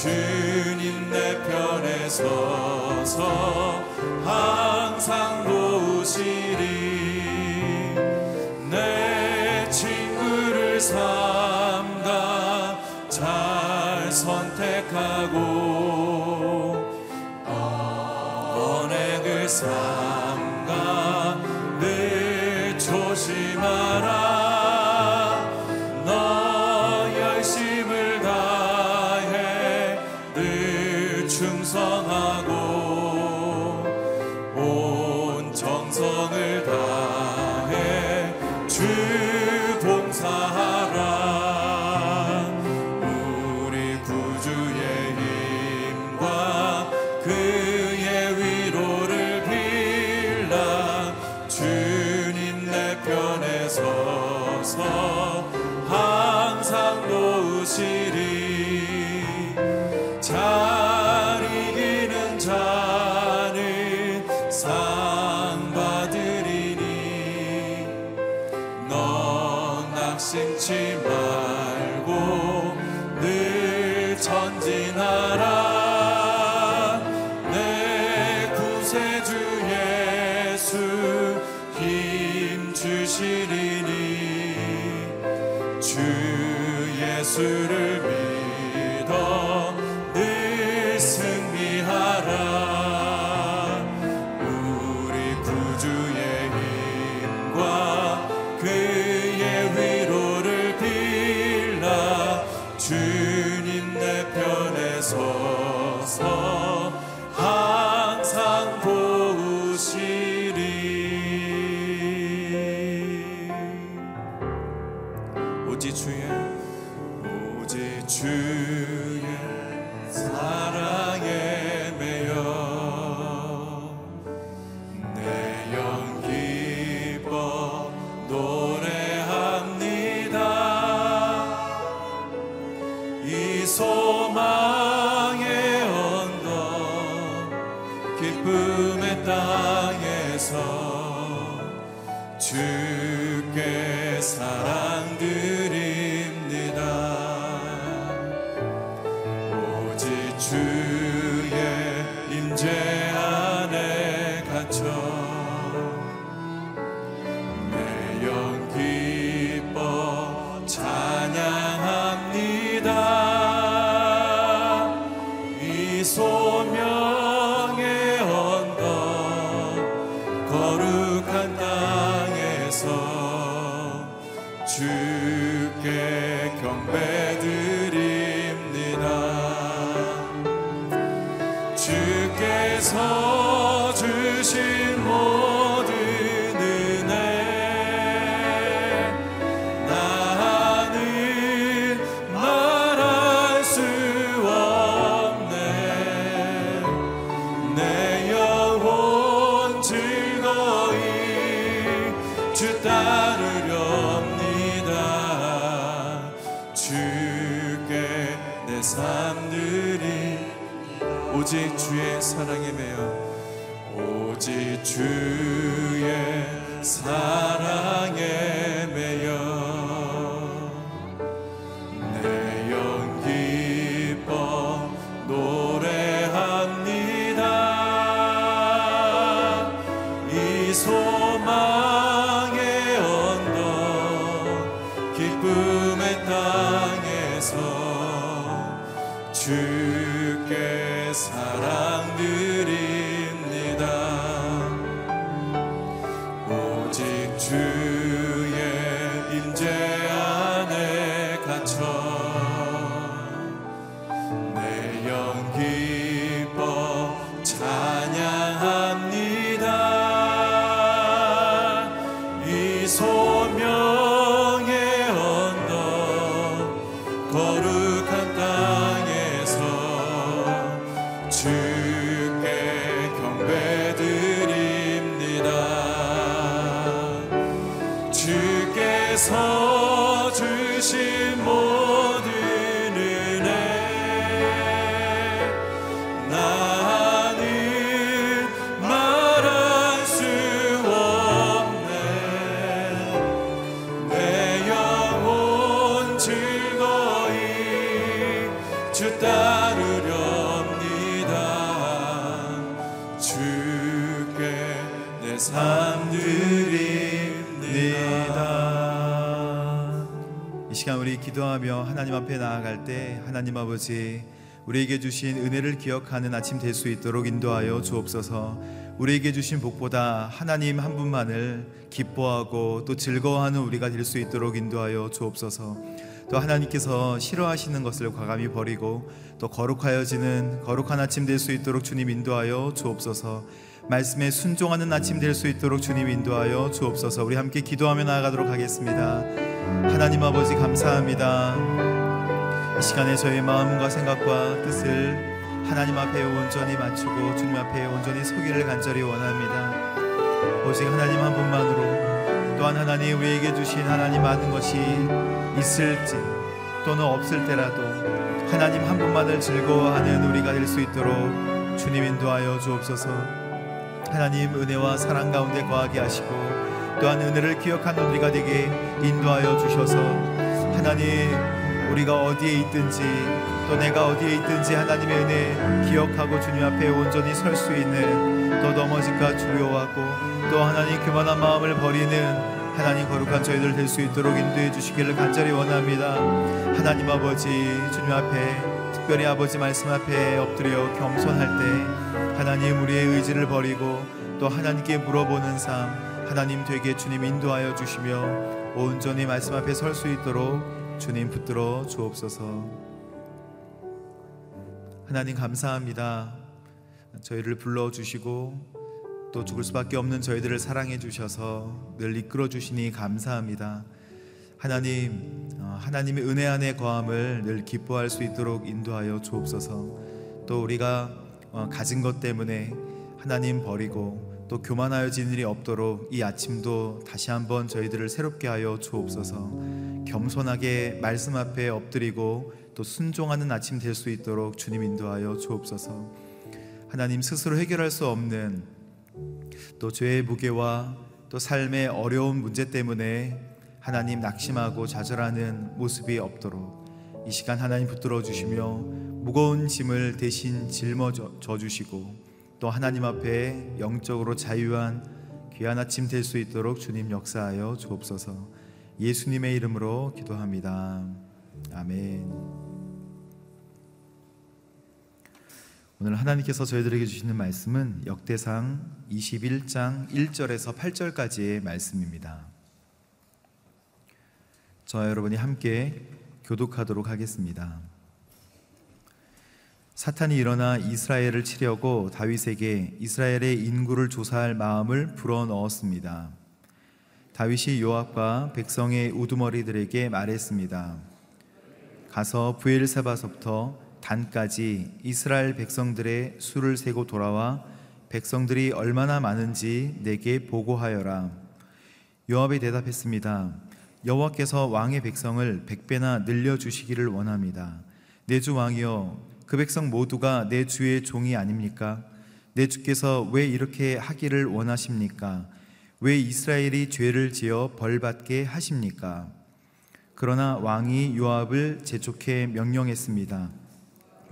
주님 내 편에 서서 항상 보시리. 내 친구를 삼가 잘 선택하고 언의 글사 그 time. 주께서 주신 모 사랑에 매여 오직 주 사랑들이 이 시간 우리 기도하며 하나님 앞에 나아갈 때 하나님 아버지 우리에게 주신 은혜를 기억하는 아침 될 수 있도록 인도하여 주옵소서. 우리에게 주신 복보다 하나님 한 분만을 기뻐하고 또 즐거워하는 우리가 될 수 있도록 인도하여 주옵소서. 또 하나님께서 싫어하시는 것을 과감히 버리고 또 거룩하여지는 거룩한 아침 될 수 있도록 주님 인도하여 주옵소서. 말씀에 순종하는 아침 될 수 있도록 주님 인도하여 주옵소서. 우리 함께 기도하며 나아가도록 하겠습니다. 하나님 아버지 감사합니다. 이 시간에 저희 마음과 생각과 뜻을 하나님 앞에 온전히 맞추고 주님 앞에 온전히 서기를 간절히 원합니다. 오직 하나님 한 분만으로 또한 하나님 우리에게 주신 하나님 많은 것이 있을지 또는 없을 때라도 하나님 한 분만을 즐거워하는 우리가 될 수 있도록 주님 인도하여 주옵소서. 하나님 은혜와 사랑 가운데 거하게 하시고 또한 은혜를 기억하는 우리가 되게 인도하여 주셔서 하나님 우리가 어디에 있든지 또 내가 어디에 있든지 하나님의 은혜 기억하고 주님 앞에 온전히 설 수 있는 또 넘어질까 두려워하고 또 하나님 교만한 마음을 버리는 하나님 거룩한 저희들 될 수 있도록 인도해 주시기를 간절히 원합니다. 하나님 아버지 주님 앞에 특별히 아버지 말씀 앞에 엎드려 겸손할 때 하나님 우리의 의지를 버리고 또 하나님께 물어보는 삶 하나님 되게 주님 인도하여 주시며 온전히 말씀 앞에 설 수 있도록 주님 붙들어 주옵소서. 하나님 감사합니다. 저희를 불러 주시고 또 죽을 수밖에 없는 저희들을 사랑해 주셔서 늘 이끌어 주시니 감사합니다. 하나님, 어, 하나님의 은혜 안에 거함을 늘 기뻐할 수 있도록 인도하여 주옵소서. 또 우리가 어, 가진 것 때문에 하나님 버리고 또 교만하여진 일이 없도록 이 아침도 다시 한번 저희들을 새롭게 하여 주옵소서. 겸손하게 말씀 앞에 엎드리고 또 순종하는 아침 될 수 있도록 주님 인도하여 주옵소서. 하나님 스스로 해결할 수 없는 또 죄의 무게와 또 삶의 어려운 문제 때문에 하나님 낙심하고 좌절하는 모습이 없도록 이 시간 하나님 붙들어 주시며 무거운 짐을 대신 짊어져 주시고 또 하나님 앞에 영적으로 자유한 귀한 아침 될 수 있도록 주님 역사하여 주옵소서. 예수님의 이름으로 기도합니다. 아멘. 오늘 하나님께서 저희들에게 주시는 말씀은 역대상 21장 1절에서 8절까지의 말씀입니다. 저 여러분이 함께 교독하도록 하겠습니다. 사탄이 일어나 이스라엘을 치려고 다윗에게 이스라엘의 인구를 조사할 마음을 불어넣었습니다. 다윗이 요압과 백성의 우두머리들에게 말했습니다. 가서 부엘세바서부터 단까지 이스라엘 백성들의 수를 세고 돌아와 백성들이 얼마나 많은지 내게 보고하여라. 요압이 대답했습니다. 여호와께서 왕의 백성을 백배나 늘려 주시기를 원합니다. 내주 왕이여 그 백성 모두가 내 주의 종이 아닙니까? 내 주께서 왜 이렇게 하기를 원하십니까? 왜 이스라엘이 죄를 지어 벌받게 하십니까? 그러나 왕이 요압을 재촉해 명령했습니다.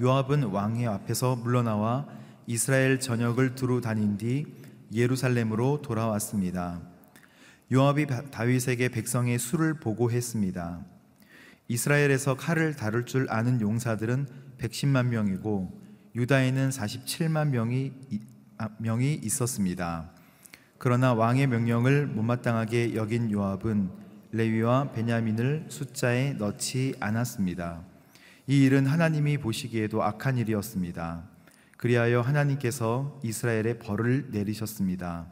요압은 왕의 앞에서 물러나와 이스라엘 전역을 두루 다닌 뒤 예루살렘으로 돌아왔습니다. 요압이 다윗에게 백성의 수를 보고했습니다. 이스라엘에서 칼을 다룰 줄 아는 용사들은 110만 명이고 유다에는 47만 명이 아, 명이 있었습니다. 그러나 왕의 명령을 못마땅하게 여긴 요압은 레위와 베냐민을 숫자에 넣지 않았습니다. 이 일은 하나님이 보시기에도 악한 일이었습니다. 그리하여 하나님께서 이스라엘에 벌을 내리셨습니다.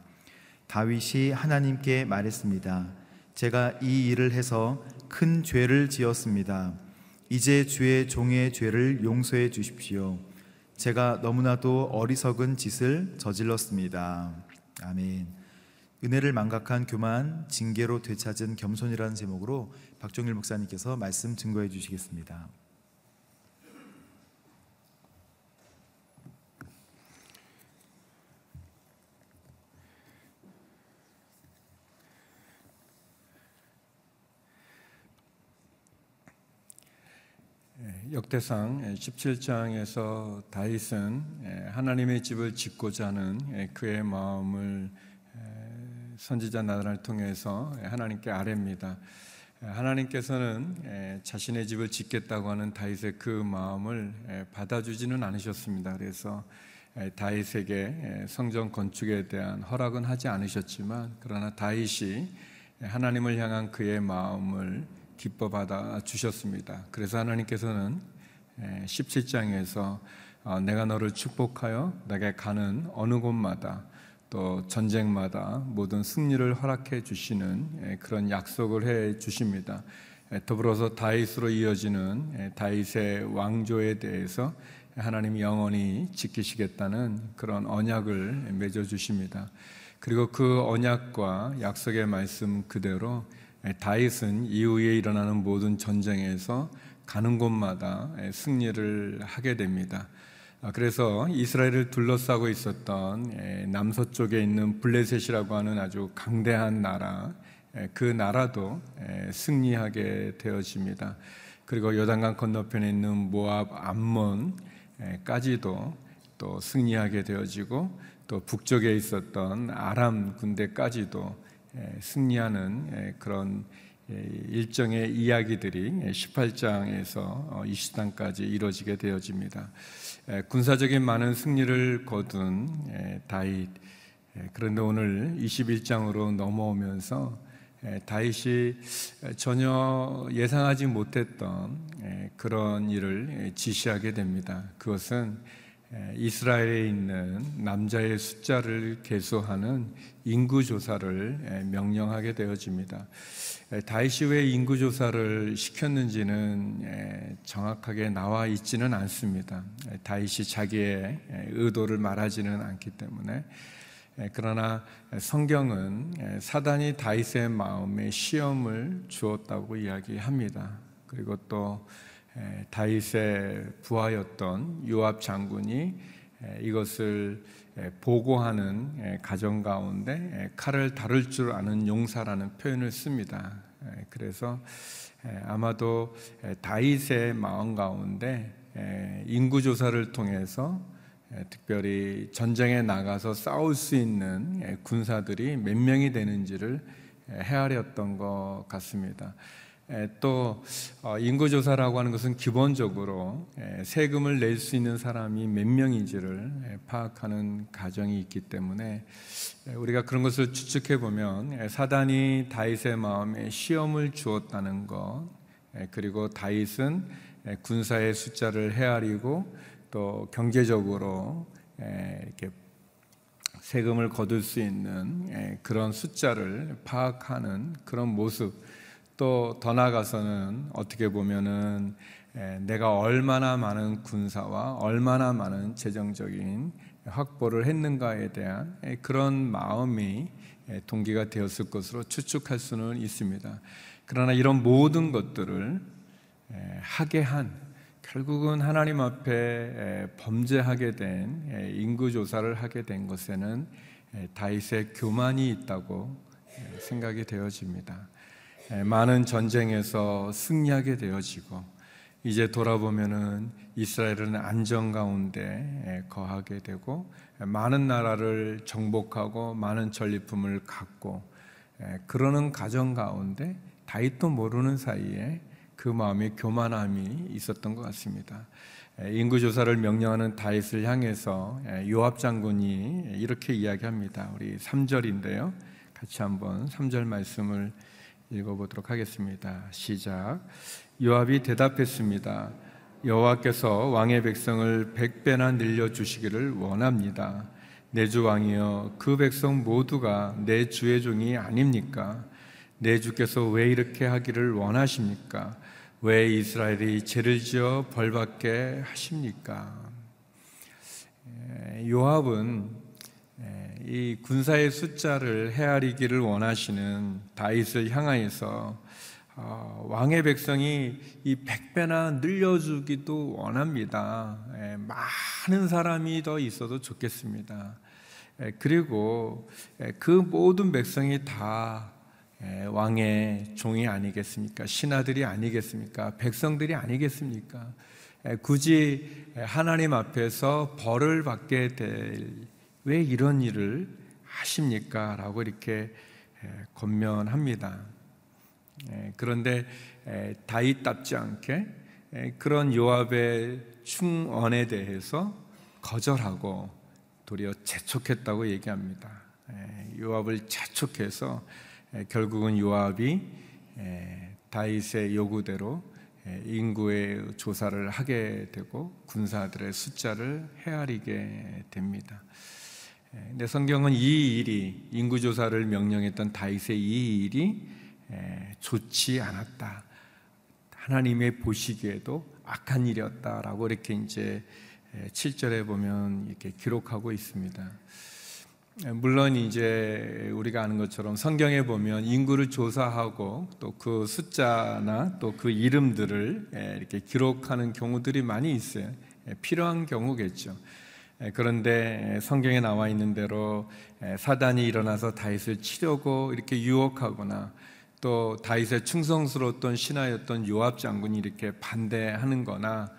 다윗이 하나님께 말했습니다. 제가 이 일을 해서 큰 죄를 지었습니다. 이제 주의 종의 죄를 용서해 주십시오. 제가 너무나도 어리석은 짓을 저질렀습니다. 아멘. 은혜를 망각한 교만, 징계로 되찾은 겸손이라는 제목으로 박종일 목사님께서 말씀 증거해 주시겠습니다. 역대상 17장에서 다윗은 하나님의 집을 짓고자 하는 그의 마음을 선지자 나단을 통해서 하나님께 아뢰입니다. 하나님께서는 자신의 집을 짓겠다고 하는 다윗의 그 마음을 받아주지는 않으셨습니다. 그래서 다윗에게 성전 건축에 대한 허락은 하지 않으셨지만 그러나 다윗이 하나님을 향한 그의 마음을 기뻐 받아 주셨습니다. 그래서 하나님께서는 17장에서 어, 내가 너를 축복하여 내게 가는 어느 곳마다 또 전쟁마다 모든 승리를 허락해 주시는 그런 약속을 해 주십니다. 더불어서 다윗으로 이어지는 다윗의 왕조에 대해서 하나님이 영원히 지키시겠다는 그런 언약을 맺어 주십니다. 그리고 그 언약과 약속의 말씀 그대로 다윗은 이후에 일어나는 모든 전쟁에서 가는 곳마다 승리를 하게 됩니다. 아, 그래서 이스라엘을 둘러싸고 있었던 남서쪽에 있는 블레셋이라고 하는 아주 강대한 나라, 그 나라도 승리하게 되어집니다. 그리고 요단강 건너편에 있는 모압 암몬까지도 또 승리하게 되어지고 또 북쪽에 있었던 아람 군대까지도 승리하는 그런 일정의 이야기들이 18장에서 20장까지 어, 이루어지게 되어집니다. 군사적인 많은 승리를 거둔 다윗 그런데 오늘 21장으로 넘어오면서 다윗이 전혀 예상하지 못했던 그런 일을 지시하게 됩니다. 그것은 이스라엘에 있는 남자의 숫자를 계수하는 인구 조사를 명령하게 되어집니다. 다윗이 왜 인구 조사를 시켰는지는 정확하게 나와 있지는 않습니다. 다윗이 자기의 의도를 말하지는 않기 때문에 그러나 성경은 사단이 다윗의 마음에 시험을 주었다고 이야기합니다. 그리고 또 다윗의 부하였던 요압 장군이 이것을 보고하는 가정 가운데 칼을 다룰 줄 아는 용사라는 표현을 씁니다. 그래서 아마도 다윗의 마음 가운데 인구 조사를 통해서 특별히 전쟁에 나가서 싸울 수 있는 군사들이 몇 명이 되는지를 헤아렸던 것 같습니다. 또 어, 인구조사라고 하는 것은 기본적으로 세금을 낼 수 있는 사람이 몇 명인지를 파악하는 과정이 있기 때문에 우리가 그런 것을 추측해 보면 사단이 다윗의 마음에 시험을 주었다는 것 그리고 다윗은 군사의 숫자를 헤아리고 또 경제적으로 이렇게 세금을 거둘 수 있는 그런 숫자를 파악하는 그런 모습 또 더 나아가서는 어떻게 보면은 내가 얼마나 많은 군사와 얼마나 많은 재정적인 확보를 했는가에 대한 그런 마음이 동기가 되었을 것으로 추측할 수는 있습니다. 그러나 이런 모든 것들을 하게 한 결국은 하나님 앞에 범죄하게 된 인구 조사를 하게 된 것에는 다윗의 교만이 있다고 생각이 되어집니다. 많은 전쟁에서 승리하게 되어지고 이제 돌아보면은 이스라엘은 안정 가운데 거하게 되고 많은 나라를 정복하고 많은 전리품을 갖고 그러는 가정 가운데 다윗도 모르는 사이에 그 마음에 교만함이 있었던 것 같습니다. 인구 조사를 명령하는 다윗을 향해서 요압 장군이 이렇게 이야기합니다. 우리 3절인데요. 같이 한번 3절 말씀을 읽어보도록 하겠습니다. 시작. 요압이 대답했습니다. 여호와께서 왕의 백성을 백 배나 늘려 주시기를 원합니다. 내 주 왕이여 그 백성 모두가 내 주의 종이 아닙니까? 내 주께서 왜 이렇게 하기를 원하십니까? 왜 이스라엘이 죄를 지어 벌받게 하십니까? 요압은 이 군사의 숫자를 헤아리기를 원하시는 다윗을 향하여서 어, 왕의 백성이 이 백배나 늘려주기도 원합니다. 예, 많은 사람이 더 있어도 좋겠습니다. 예, 그리고 예, 그 모든 백성이 다 왕의 종이 아니겠습니까? 신하들이 아니겠습니까? 백성들이 아니겠습니까? 굳이 하나님 앞에서 벌을 받게 될 왜 이런 일을 하십니까? 라고 이렇게 권면합니다. 그런데 다윗답지 않게 그런 요압의 충언에 대해서 거절하고 도리어 재촉했다고 얘기합니다. 요압을 재촉해서 결국은 요압이 다윗의 요구대로 인구의 조사를 하게 되고 군사들의 숫자를 헤아리게 됩니다. 근데 성경은 이 일이 인구 조사를 명령했던 다윗의 이 일이 좋지 않았다. 하나님의 보시기에도 악한 일이었다라고 이렇게 이제 7절에 보면 이렇게 기록하고 있습니다. 물론 이제 우리가 아는 것처럼 성경에 보면 인구를 조사하고 또 그 숫자나 또 그 이름들을 이렇게 기록하는 경우들이 많이 있어요. 필요한 경우겠죠. 그런데 성경에 나와 있는 대로 사단이 일어나서 다윗을 치려고 이렇게 유혹하거나 또 다윗의 충성스러웠던 신하였던 요압 장군이 이렇게 반대하는 거나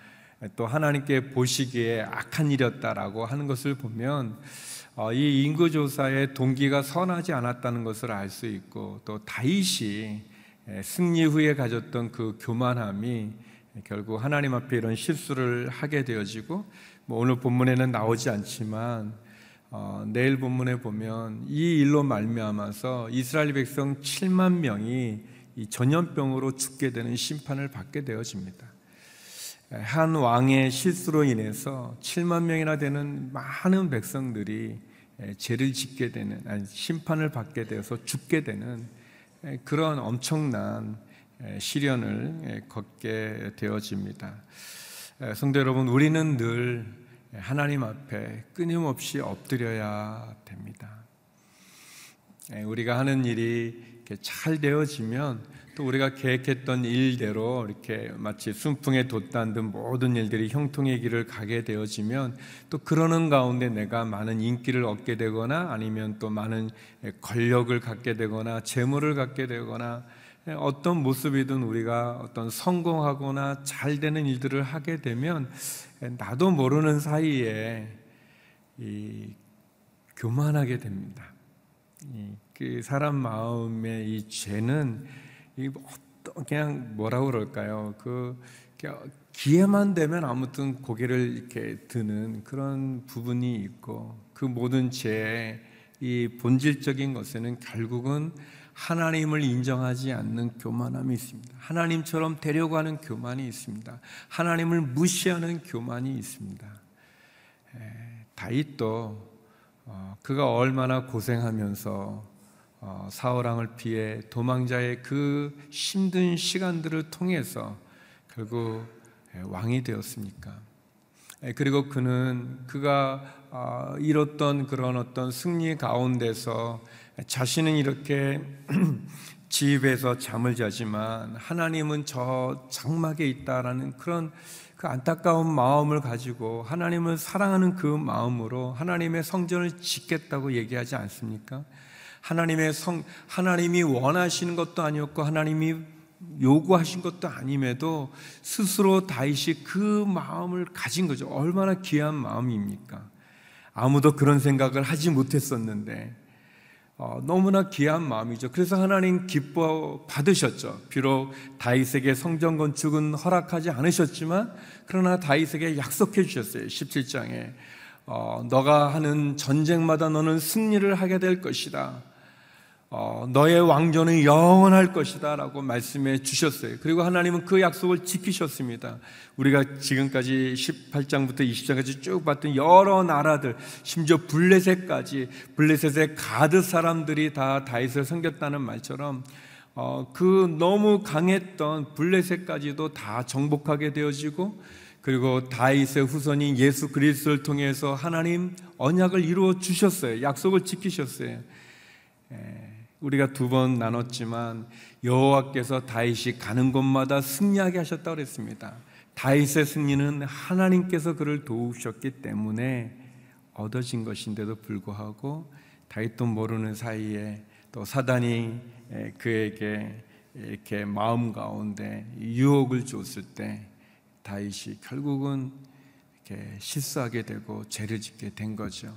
또 하나님께 보시기에 악한 일이었다라고 하는 것을 보면 어, 이 인구 조사의 동기가 선하지 않았다는 것을 알 수 있고 또 다윗이 승리 후에 가졌던 그 교만함이 결국 하나님 앞에 이런 실수를 하게 되어지고 뭐 오늘 본문에는 나오지 않지만 어, 내일 본문에 보면 이 일로 말미암아서 이스라엘 백성 7만 명이 이 전염병으로 죽게 되는 심판을 받게 되어집니다. 한 왕의 실수로 인해서 7만 명이나 되는 많은 백성들이 죄를 짓게 되는 아니, 심판을 받게 되어서 죽게 되는 그런 엄청난 시련을 걷게 되어집니다. 성도 여러분, 우리는 늘 하나님 앞에 끊임없이 엎드려야 됩니다. 우리가 하는 일이 잘 되어지면 또 우리가 계획했던 일대로 이렇게 마치 순풍에 돛단 듯 모든 일들이 형통의 길을 가게 되어지면 또 그러는 가운데 내가 많은 인기를 얻게 되거나 아니면 또 많은 권력을 갖게 되거나 재물을 갖게 되거나 어떤 모습이든 우리가 어떤 성공하거나 잘 되는 일들을 하게 되면 나도 모르는 사이에 이 교만하게 됩니다. 그 사람 마음의 이 죄는 이 그냥 뭐라고 그럴까요? 그 기회만 되면 아무튼 고개를 이렇게 드는 그런 부분이 있고 그 모든 죄의 이 본질적인 것에는 결국은 하나님을 인정하지 않는 교만함이 있습니다. 하나님처럼 되려고 하는 교만이 있습니다. 하나님을 무시하는 교만이 있습니다. 다윗도 어, 그가 얼마나 고생하면서 어, 사울왕을 피해 도망자의 그 힘든 시간들을 통해서 결국 예, 왕이 되었습니까? 예, 그리고 그는 그가 어, 이뤘던 그런 어떤 승리 가운데서 자신은 이렇게 집에서 잠을 자지만 하나님은 저 장막에 있다라는 그런 그 안타까운 마음을 가지고 하나님을 사랑하는 그 마음으로 하나님의 성전을 짓겠다고 얘기하지 않습니까? 하나님의 성, 하나님이 원하시는 것도 아니었고 하나님이 요구하신 것도 아님에도 스스로 다윗이 그 마음을 가진 거죠. 얼마나 귀한 마음입니까? 아무도 그런 생각을 하지 못했었는데 어, 너무나 귀한 마음이죠. 그래서 하나님 기뻐 받으셨죠. 비록 다윗에게 성전 건축은 허락하지 않으셨지만 그러나 다윗에게 약속해 주셨어요. 17장에 어, 너가 하는 전쟁마다 너는 승리를 하게 될 것이다. 어, 너의 왕조는 영원할 것이다 라고 말씀해 주셨어요. 그리고 하나님은 그 약속을 지키셨습니다. 우리가 지금까지 18장부터 20장까지 쭉 봤던 여러 나라들, 심지어 블레셋까지 블레셋의 가드 사람들이 다 다윗을 섬겼다는 말처럼 어, 그 너무 강했던 블레셋까지도 다 정복하게 되어지고 그리고 다윗의 후손인 예수 그리스도를 통해서 하나님 언약을 이루어 주셨어요. 약속을 지키셨어요. 에. 우리가 두 번 나눴지만 여호와께서 다윗이 가는 곳마다 승리하게 하셨다고 그랬습니다. 다윗의 승리는 하나님께서 그를 도우셨기 때문에 얻어진 것인데도 불구하고 다윗도 모르는 사이에 또 사단이 그에게 이렇게 마음 가운데 유혹을 줬을 때 다윗이 결국은 이렇게 실수하게 되고 죄를 짓게 된 거죠.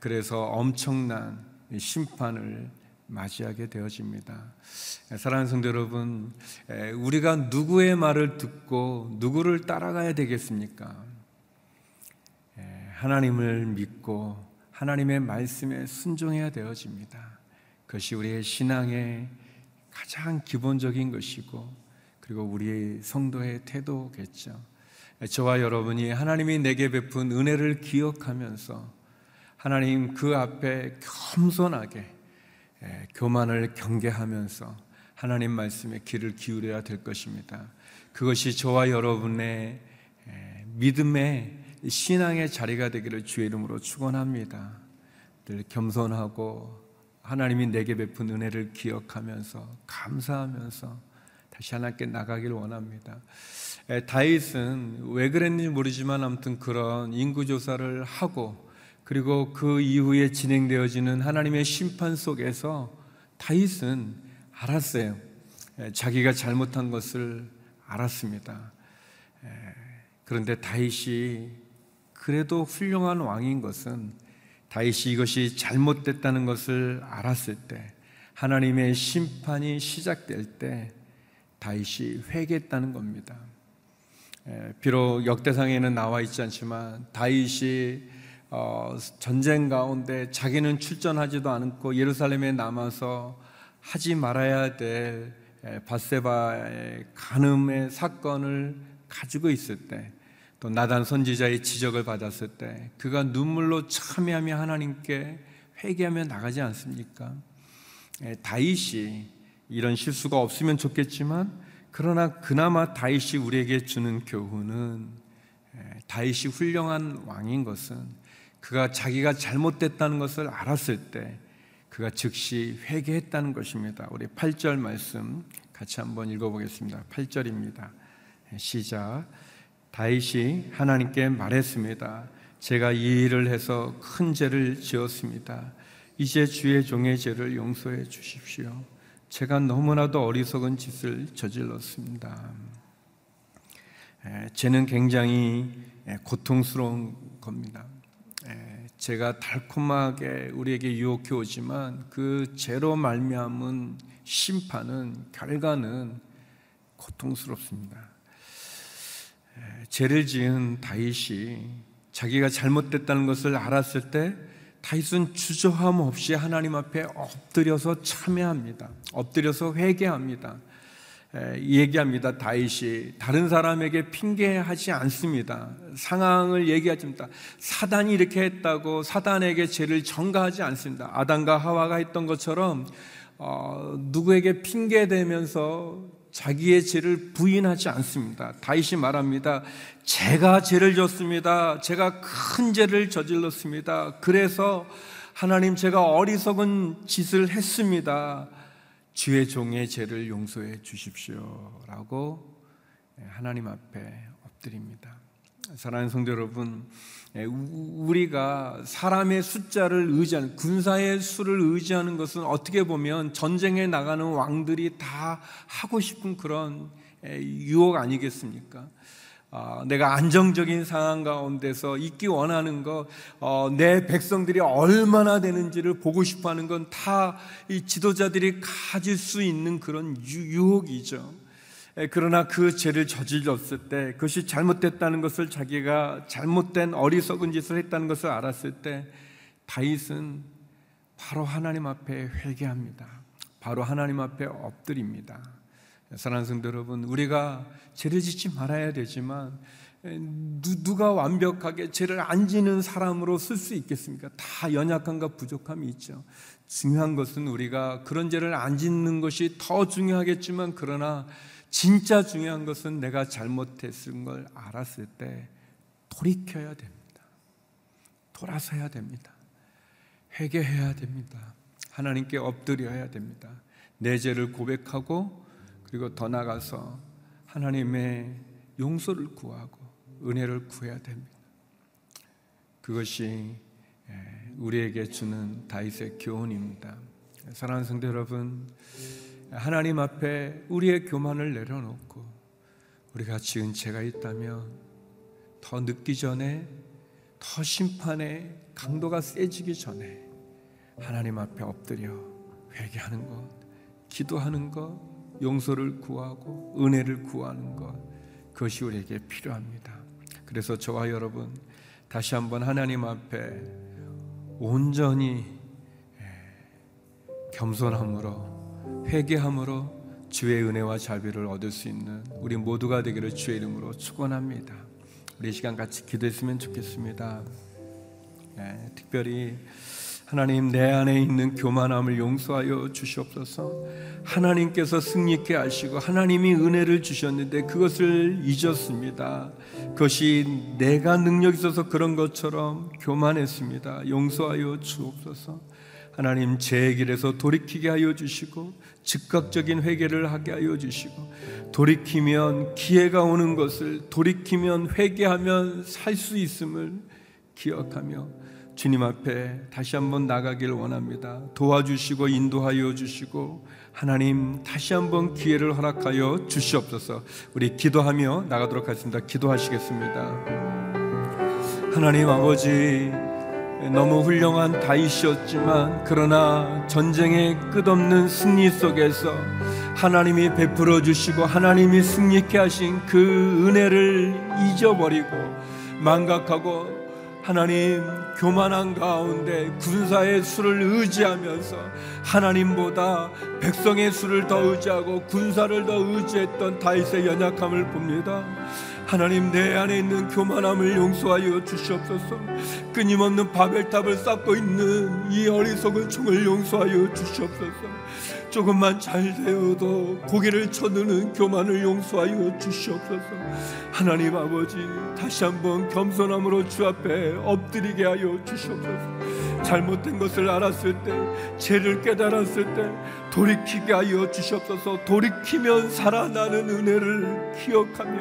그래서 엄청난 심판을 맞이하게 되어집니다. 사랑하는 성도 여러분, 우리가 누구의 말을 듣고 누구를 따라가야 되겠습니까? 하나님을 믿고 하나님의 말씀에 순종해야 되어집니다. 그것이 우리의 신앙의 가장 기본적인 것이고, 그리고 우리의 성도의 태도겠죠. 저와 여러분이 하나님이 내게 베푼 은혜를 기억하면서 하나님 그 앞에 겸손하게 교만을 경계하면서 하나님 말씀에 귀를 기울여야 될 것입니다. 그것이 저와 여러분의 믿음의 신앙의 자리가 되기를 주의 이름으로 축원합니다. 늘 겸손하고 하나님이 내게 베푼 은혜를 기억하면서 감사하면서 다시 하나님께 나가길 원합니다. 다윗은 왜 그랬는지 모르지만 아무튼 그런 인구 조사를 하고 그리고 그 이후에 진행되어지는 하나님의 심판 속에서 다윗은 알았어요. 자기가 잘못한 것을 알았습니다. 그런데 다윗이 그래도 훌륭한 왕인 것은 다윗이 이것이 잘못됐다는 것을 알았을 때 하나님의 심판이 시작될 때 다윗이 회개했다는 겁니다. 비록 역대상에는 나와 있지 않지만 다윗이 어, 전쟁 가운데 자기는 출전하지도 않고 예루살렘에 남아서 하지 말아야 될 바세바의 간음의 사건을 가지고 있을 때, 또 나단 선지자의 지적을 받았을 때, 그가 눈물로 참여하며 하나님께 회개하며 나가지 않습니까? 다윗이 이런 실수가 없으면 좋겠지만, 그러나 그나마 다윗이 우리에게 주는 교훈은 다윗이 훌륭한 왕인 것은 그가 자기가 잘못됐다는 것을 알았을 때 그가 즉시 회개했다는 것입니다. 우리 8절 말씀 같이 한번 읽어보겠습니다. 8절입니다. 시작. 다윗이 하나님께 말했습니다. 제가 이 일을 해서 큰 죄를 지었습니다. 이제 주의 종의 죄를 용서해 주십시오. 제가 너무나도 어리석은 짓을 저질렀습니다. 죄는 굉장히 고통스러운 겁니다. 제가 달콤하게 우리에게 유혹해 오지만 그 죄로 말미암은 심판은 결과는 고통스럽습니다. 죄를 지은 다윗이 자기가 잘못됐다는 것을 알았을 때 다윗은 주저함 없이 하나님 앞에 엎드려서 참여합니다. 엎드려서 회개합니다. 얘기합니다. 다윗이 다른 사람에게 핑계하지 않습니다. 상황을 얘기하십니다. 사단이 이렇게 했다고 사단에게 죄를 전가하지 않습니다. 아담과 하와가 했던 것처럼 어, 누구에게 핑계 대면서 자기의 죄를 부인하지 않습니다. 다윗이 말합니다. 제가 죄를 졌습니다. 제가 큰 죄를 저질렀습니다. 그래서 하나님 제가 어리석은 짓을 했습니다. 주의 종의 죄를 용서해 주십시오라고 하나님 앞에 엎드립니다. 사랑하는 성도 여러분, 우리가 사람의 숫자를 의지하는 군사의 수를 의지하는 것은 어떻게 보면 전쟁에 나가는 왕들이 다 하고 싶은 그런 유혹 아니겠습니까? 어, 내가 안정적인 상황 가운데서 있기 원하는 것, 어, 내 백성들이 얼마나 되는지를 보고 싶어 하는 건 다 이 지도자들이 가질 수 있는 그런 유, 유혹이죠. 에, 그러나 그 죄를 저질렀을 때 그것이 잘못됐다는 것을 자기가 잘못된 어리석은 짓을 했다는 것을 알았을 때 다윗은 바로 하나님 앞에 회개합니다. 바로 하나님 앞에 엎드립니다. 사랑하는 성도 여러분, 우리가 죄를 짓지 말아야 되지만 누 가 완벽하게 죄를 안 지는 사람으로 쓸 수 있겠습니까? 다 연약함과 부족함이 있죠. 중요한 것은 우리가 그런 죄를 안 짓는 것이 더 중요하겠지만 그러나 진짜 중요한 것은 내가 잘못했을 걸 알았을 때 돌이켜야 됩니다. 돌아서야 됩니다. 회개해야 됩니다. 하나님께 엎드려야 됩니다. 내 죄를 고백하고 그리고 더 나가서 하나님의 용서를 구하고 은혜를 구해야 됩니다. 그것이 우리에게 주는 다윗의 교훈입니다. 사랑하는 성도 여러분, 하나님 앞에 우리의 교만을 내려놓고 우리가 지은 죄가 있다면 더 늦기 전에 더 심판의 강도가 세지기 전에 하나님 앞에 엎드려 회개하는 것, 기도하는 것, 용서를 구하고 은혜를 구하는 것 그것이 우리에게 필요합니다. 그래서 저와 여러분 다시 한번 하나님 앞에 온전히 겸손함으로 회개함으로 주의 은혜와 자비를 얻을 수 있는 우리 모두가 되기를 주의 이름으로 축원합니다. 우리 시간 같이 기도했으면 좋겠습니다. 네, 특별히 하나님 내 안에 있는 교만함을 용서하여 주시옵소서. 하나님께서 승리케 하시고 하나님이 은혜를 주셨는데 그것을 잊었습니다. 그것이 내가 능력 있어서 그런 것처럼 교만했습니다. 용서하여 주옵소서. 하나님 제 길에서 돌이키게 하여 주시고 즉각적인 회개를 하게 하여 주시고 돌이키면 기회가 오는 것을 돌이키면 회개하면 살 수 있음을 기억하며 주님 앞에 다시 한번 나가길 원합니다. 도와주시고 인도하여 주시고 하나님 다시 한번 기회를 허락하여 주시옵소서. 우리 기도하며 나가도록 하겠습니다. 기도하시겠습니다. 하나님 아버지 너무 훌륭한 다이시였지만 그러나 전쟁의 끝없는 승리 속에서 하나님이 베풀어 주시고 하나님이 승리케 하신 그 은혜를 잊어버리고 망각하고 하나님 교만한 가운데 군사의 수를 의지하면서 하나님보다 백성의 수를 더 의지하고 군사를 더 의지했던 다윗의 연약함을 봅니다. 하나님 내 안에 있는 교만함을 용서하여 주시옵소서. 끊임없는 바벨탑을 쌓고 있는 이 어리석은 총을 용서하여 주시옵소서. 조금만 잘 되어도 고개를 쳐드는 교만을 용서하여 주시옵소서. 하나님 아버지 다시 한번 겸손함으로 주 앞에 엎드리게 하여 주시옵소서. 잘못된 것을 알았을 때, 죄를 깨달았을 때 돌이키게 하여 주시옵소서. 돌이키면 살아나는 은혜를 기억하며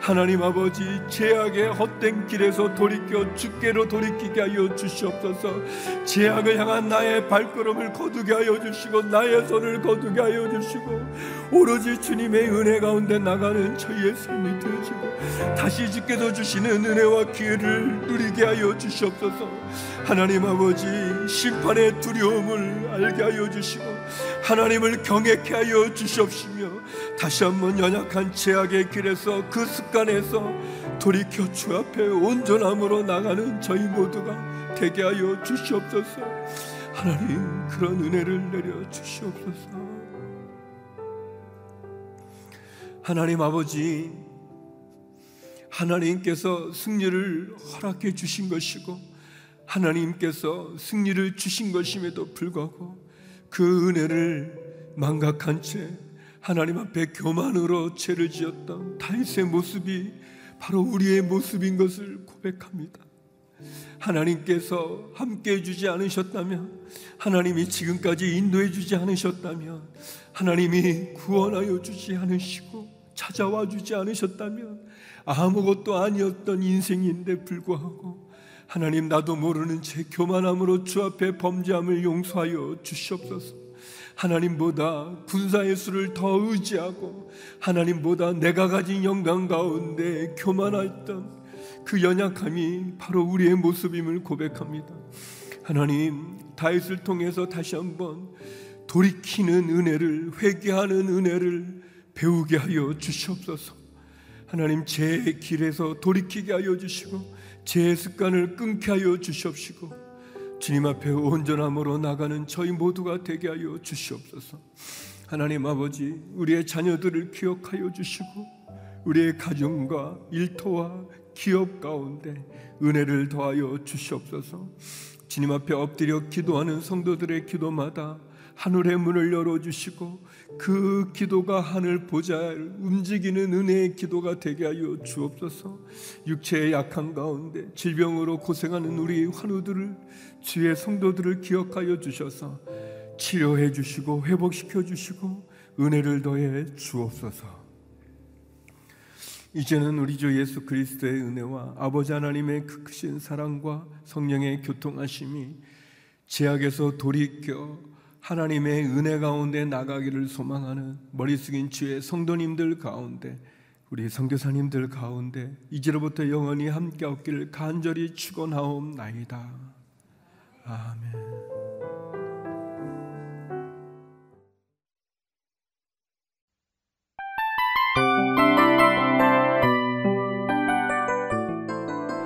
하나님 아버지 죄악의 헛된 길에서 돌이켜 주께로 돌이키게 하여 주시옵소서. 죄악을 향한 나의 발걸음을 거두게 하여 주시고 나의 손을 거두게 하여 주시고 오로지 주님의 은혜 가운데 나가는 저희의 삶이 되어지고 다시 주께서 주시는 은혜와 기회를 누리게 하여 주시옵소서. 하나님 아버지 심판의 두려움을 알게 하여 주시고 하나님을 경외케 하여 주시옵시며 다시 한번 연약한 죄악의 길에서 그 습관에서 돌이켜 주 앞에 온전함으로 나가는 저희 모두가 되게 하여 주시옵소서. 하나님 그런 은혜를 내려 주시옵소서. 하나님 아버지 하나님께서 승리를 허락해 주신 것이고 하나님께서 승리를 주신 것임에도 불구하고 그 은혜를 망각한 채 하나님 앞에 교만으로 죄를 지었던 다윗의 모습이 바로 우리의 모습인 것을 고백합니다. 하나님께서 함께 해주지 않으셨다면, 하나님이 지금까지 인도해 주지 않으셨다면, 하나님이 구원하여 주지 않으시고 찾아와 주지 않으셨다면 아무것도 아니었던 인생인데 불구하고 하나님 나도 모르는 제 교만함으로 주 앞에 범죄함을 용서하여 주시옵소서. 하나님보다 군사의 수를 더 의지하고 하나님보다 내가 가진 영광 가운데 교만했던 그 연약함이 바로 우리의 모습임을 고백합니다. 하나님 다윗을 통해서 다시 한번 돌이키는 은혜를 회개하는 은혜를 배우게 하여 주시옵소서. 하나님 제 길에서 돌이키게 하여 주시고 제 습관을 끊게 하여 주시옵시고 주님 앞에 온전함으로 나가는 저희 모두가 되게 하여 주시옵소서. 하나님 아버지 우리의 자녀들을 기억하여 주시고 우리의 가정과 일터와 기업 가운데 은혜를 더하여 주시옵소서. 주님 앞에 엎드려 기도하는 성도들의 기도마다 하늘의 문을 열어 주시고 그 기도가 하늘 보잘 움직이는 은혜의 기도가 되게 하여 주옵소서. 육체의 약한 가운데 질병으로 고생하는 우리 환우들을 주의 성도들을 기억하여 주셔서 치료해 주시고 회복시켜 주시고 은혜를 더해 주옵소서. 이제는 우리 주 예수 그리스도의 은혜와 아버지 하나님의 그 크신 사랑과 성령의 교통하심이 제약에서 돌이켜 하나님의 은혜 가운데 나가기를 소망하는 머리 숙인 주의 성도님들 가운데 우리 선교사님들 가운데 이제로부터 영원히 함께 없기를 간절히 축원하옵나이다. 아멘.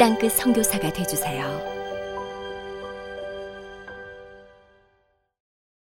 땅끝 선교사가 되주세요.